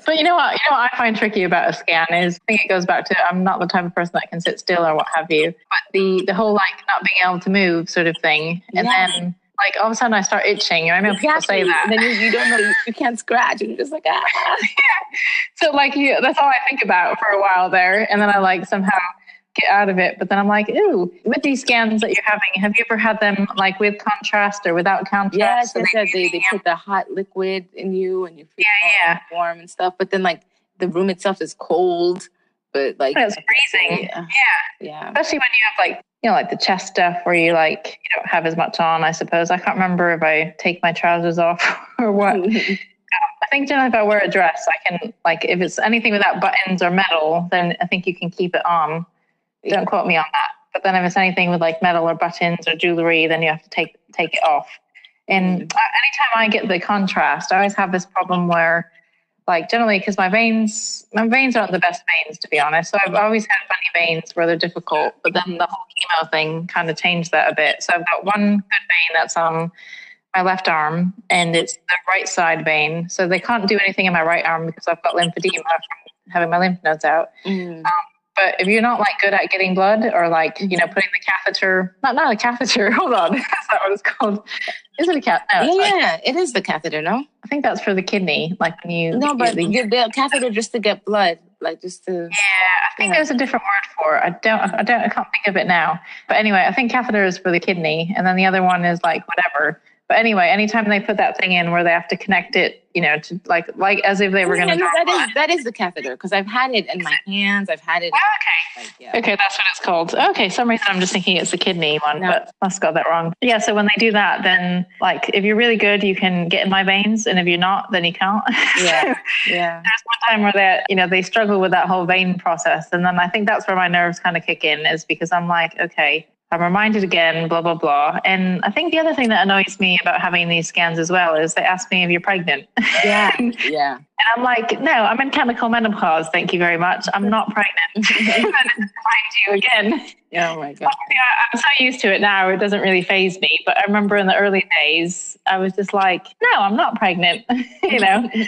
But you know what? You know what I find tricky about a scan is I think it goes back to I'm not the type of person that can sit still or what have you. But the the whole like not being able to move sort of thing. And yeah. then like all of a sudden I start itching. I know exactly. people say that. And then you, you don't know, you, you can't scratch. And you're just like, ah. so like you, that's all I think about for a while there. And then I like somehow get out of it. But then I'm like, ooh, with these scans that you're having, have you ever had them like with contrast or without contrast? Yes, so they, they, they put the hot liquid in you and you feel yeah, yeah. warm and stuff. But then like the room itself is cold. But like it's freezing. Yeah. yeah. Yeah. Especially when you have like you know, like the chest stuff where you like you don't have as much on, I suppose. I can't remember if I take my trousers off or what. I think generally if I wear a dress, I can like if it's anything without buttons or metal, then I think you can keep it on. Don't quote me on that. But then if it's anything with like metal or buttons or jewelry, then you have to take take it off. And mm. anytime I get the contrast, I always have this problem where like generally because my veins my veins aren't the best veins to be honest so i've always had funny veins where they're difficult but then the whole chemo thing kind of changed that a bit so i've got one good vein that's on my left arm and it's the right side vein so they can't do anything in my right arm because i've got lymphedema from having my lymph nodes out mm. um, but if you're not like good at getting blood or like you know putting the catheter not not a catheter hold on that's not what it's called. Is it a cat no, yeah, yeah it is the catheter no? I think that's for the kidney like when you no but the, the catheter just to get blood like just to yeah i think yeah. there's a different word for it. I don't i don't i can't think of it now. But anyway i think catheter is for the kidney and then the other one is like whatever but anyway, anytime they put that thing in where they have to connect it, you know, to like like as if they were going to. that is that is the catheter because I've had it in my hands. I've had it. Oh, okay. Like, yeah. Okay, that's what it's called. Okay, some reason I'm just thinking it's the kidney one, no. but must got that wrong. Yeah, so when they do that, then like if you're really good, you can get in my veins, and if you're not, then you can't. Yeah, yeah. There's one time where they, you know, they struggle with that whole vein process, and then I think that's where my nerves kind of kick in, is because I'm like, okay, I'm reminded again, blah, blah, blah. And I think the other thing that annoys me about having these scans as well is they ask me if you're pregnant. Yeah. yeah. and I'm like, no, I'm in chemical menopause. Thank you very much. I'm not pregnant. you again. Oh my God. I'm so used to it now, it doesn't really phase me. But I remember in the early days, I was just like, no, I'm not pregnant. you know? I'm in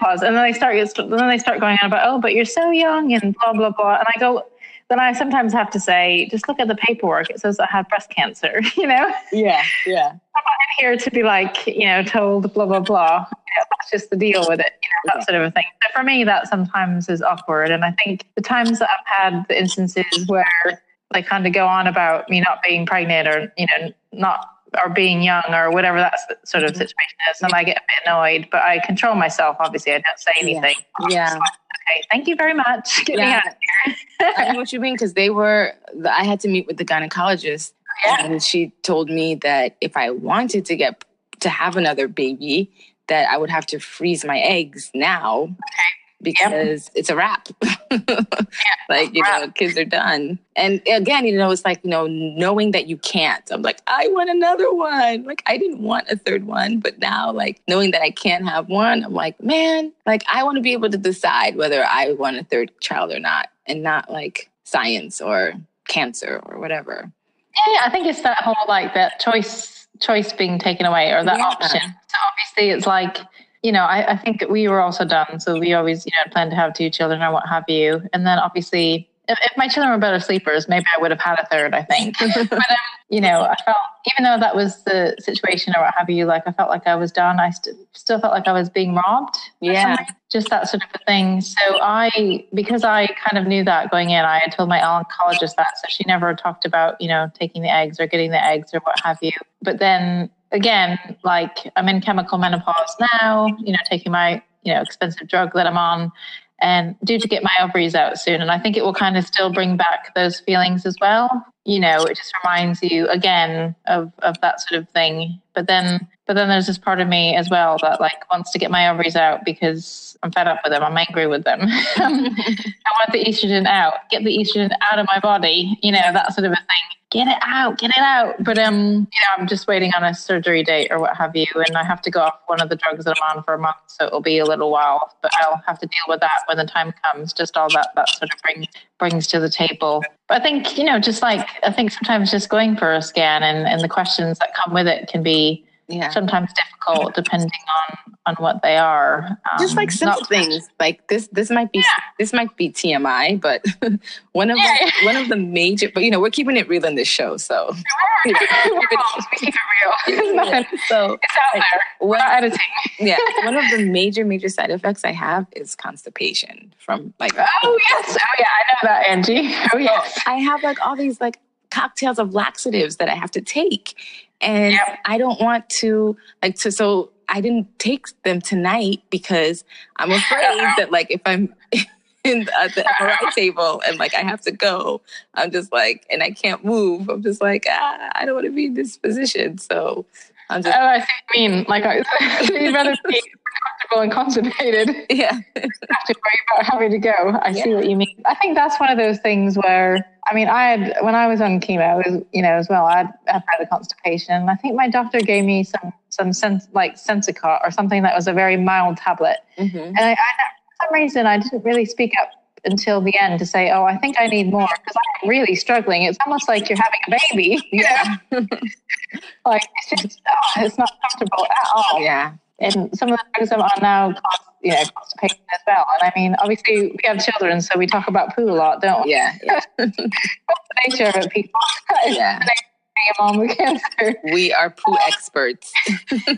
menopause. And then they start, then they start going on about, oh, but you're so young and blah, blah, blah. And I go, then I sometimes have to say, just look at the paperwork. It says I have breast cancer, you know? Yeah, yeah. I'm not here to be like, you know, told blah, blah, blah. You know, that's just the deal with it, you know, that sort of a thing. So for me, that sometimes is awkward. And I think the times that I've had the instances where they kind of go on about me not being pregnant or, you know, not or being young or whatever that sort of Mhm. situation is. And I get a bit annoyed, but I control myself. Obviously, I don't say Yeah. anything. Yeah. Okay, thank you very much. Get Yeah. I know what you mean because they were. I had to meet with the gynecologist, Yeah. and she told me that if I wanted to get to have another baby, that I would have to freeze my eggs now because it's a wrap. like you know, kids are done. And again, you know, it's like you know, knowing that you can't. I'm like, I want another one. Like I didn't want a third one, but now like knowing that I can't have one, I'm like, man, like I want to be able to decide whether I want a third child or not, and not like science or cancer or whatever. Yeah, I think it's that whole like that choice choice being taken away or that Yeah. option. So obviously it's like, you know, I, I think we were also done. So we always, you know, planned to have two children or what have you. And then obviously if, if my children were better sleepers, maybe I would have had a third, I think. but um, you know, I felt even though that was the situation or what have you, like I felt like I was done. I st- still felt like I was being robbed. Yeah. just that sort of a thing. So I, because I kind of knew that going in, I had told my oncologist that, so she never talked about you know taking the eggs or getting the eggs or what have you. But then again, like I'm in chemical menopause now, you know, taking my you know expensive drug that I'm on and due to get my ovaries out soon. And I think it will kind of still bring back those feelings as well. You know, it just reminds you again of of that sort of thing. But then but then there's this part of me as well that like wants to get my ovaries out because I'm fed up with them. I'm angry with them. I want the estrogen out. Get the estrogen out of my body. You know, that sort of a thing. Get it out, get it out. But um, you know, I'm just waiting on a surgery date or what have you, and I have to go off one of the drugs that I'm on for a month, so it'll be a little while. But I'll have to deal with that when the time comes. Just all that that sort of brings brings to the table. But I think you know, just like I think sometimes just going for a scan and and the questions that come with it can be Yeah. sometimes difficult depending on on what they are. just Um, like simple not- things like this this might be yeah. this might be tmi but one of Yeah. the, one of the major but you know we're keeping it real in this show so We're moms, we keep it real. So It's out there. We're one, not editing. yeah one of the major major side effects i have is constipation from like Oh yes. Oh yeah, I know that, Angie. Oh yes. i have like all these like cocktails of laxatives that i have to take and Yep. i don't want to like to so i didn't take them tonight because i'm afraid that like if i'm in the, at the MRI table and like I have to go. I'm just like, and I can't move. I'm just like, ah, I don't want to be in this position. So I'm Oh, just, I see mean. Like, I, you'd rather be comfortable and constipated yeah, have to worry about having to go. I see what you mean. I think that's one of those things where, I mean, I had, when I was on chemo, you know, as well, I'd, I'd had a constipation. I think my doctor gave me some, some sense, like Senokot or something that was a very mild tablet. Mhm. And I, I, for some reason, I didn't really speak up until the end to say, "Oh, I think I need more," because I'm really struggling. It's almost like you're having a baby. Yeah. like it's just oh, it's not comfortable at all. yeah, And some of the I'm on now, cause, you know, constipation as well. And I mean, obviously, we have children, so we talk about poo a lot, don't we? yeah, yeah, What's the nature of it, people? Yeah. mom with cancer. We are poo experts. we're poo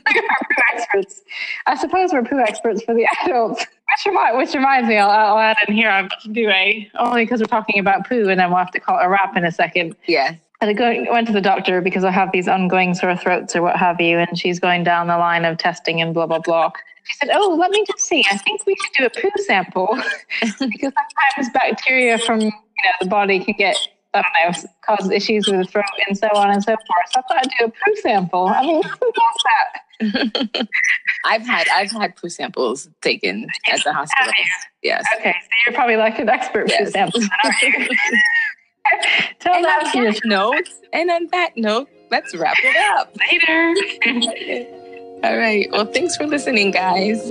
experts. I suppose we're poo experts for the adults. Which, remi- which reminds me, I'll, I'll add in here. I'm about to do a only because we're talking about poo, and then we'll have to call it a wrap in a second. Yes. I go, went to the doctor because I have these ongoing sore throats or what have you, and she's going down the line of testing and blah blah blah. She said, "Oh, let me just see. I think we should do a poo sample because sometimes bacteria from you know the body can get." I don't know, cause issues with the throat and so on and so forth. So I thought I'd do a poo sample. I mean, who does that? I've had I've had poo samples taken at the hospital. Yes. Okay, so you're probably like an expert poo Yes. aren't you? Tell And that to your that note, and on that note, let's wrap it up. later. All right. Well, thanks for listening, guys.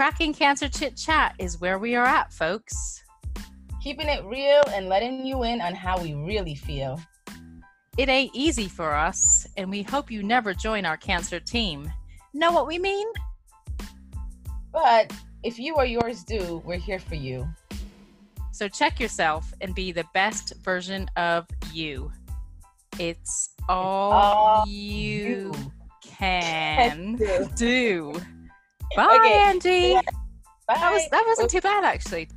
Cracking Cancer Chit Chat is where we are at, folks. Keeping it real and letting you in on how we really feel. It ain't easy for us, and we hope you never join our cancer team. Know what we mean? But if you or yours do, we're here for you. So check yourself and be the best version of you. It's all, all you, you can do. do. Bye, Okay. Angie. Bye. That was that wasn't too bad actually.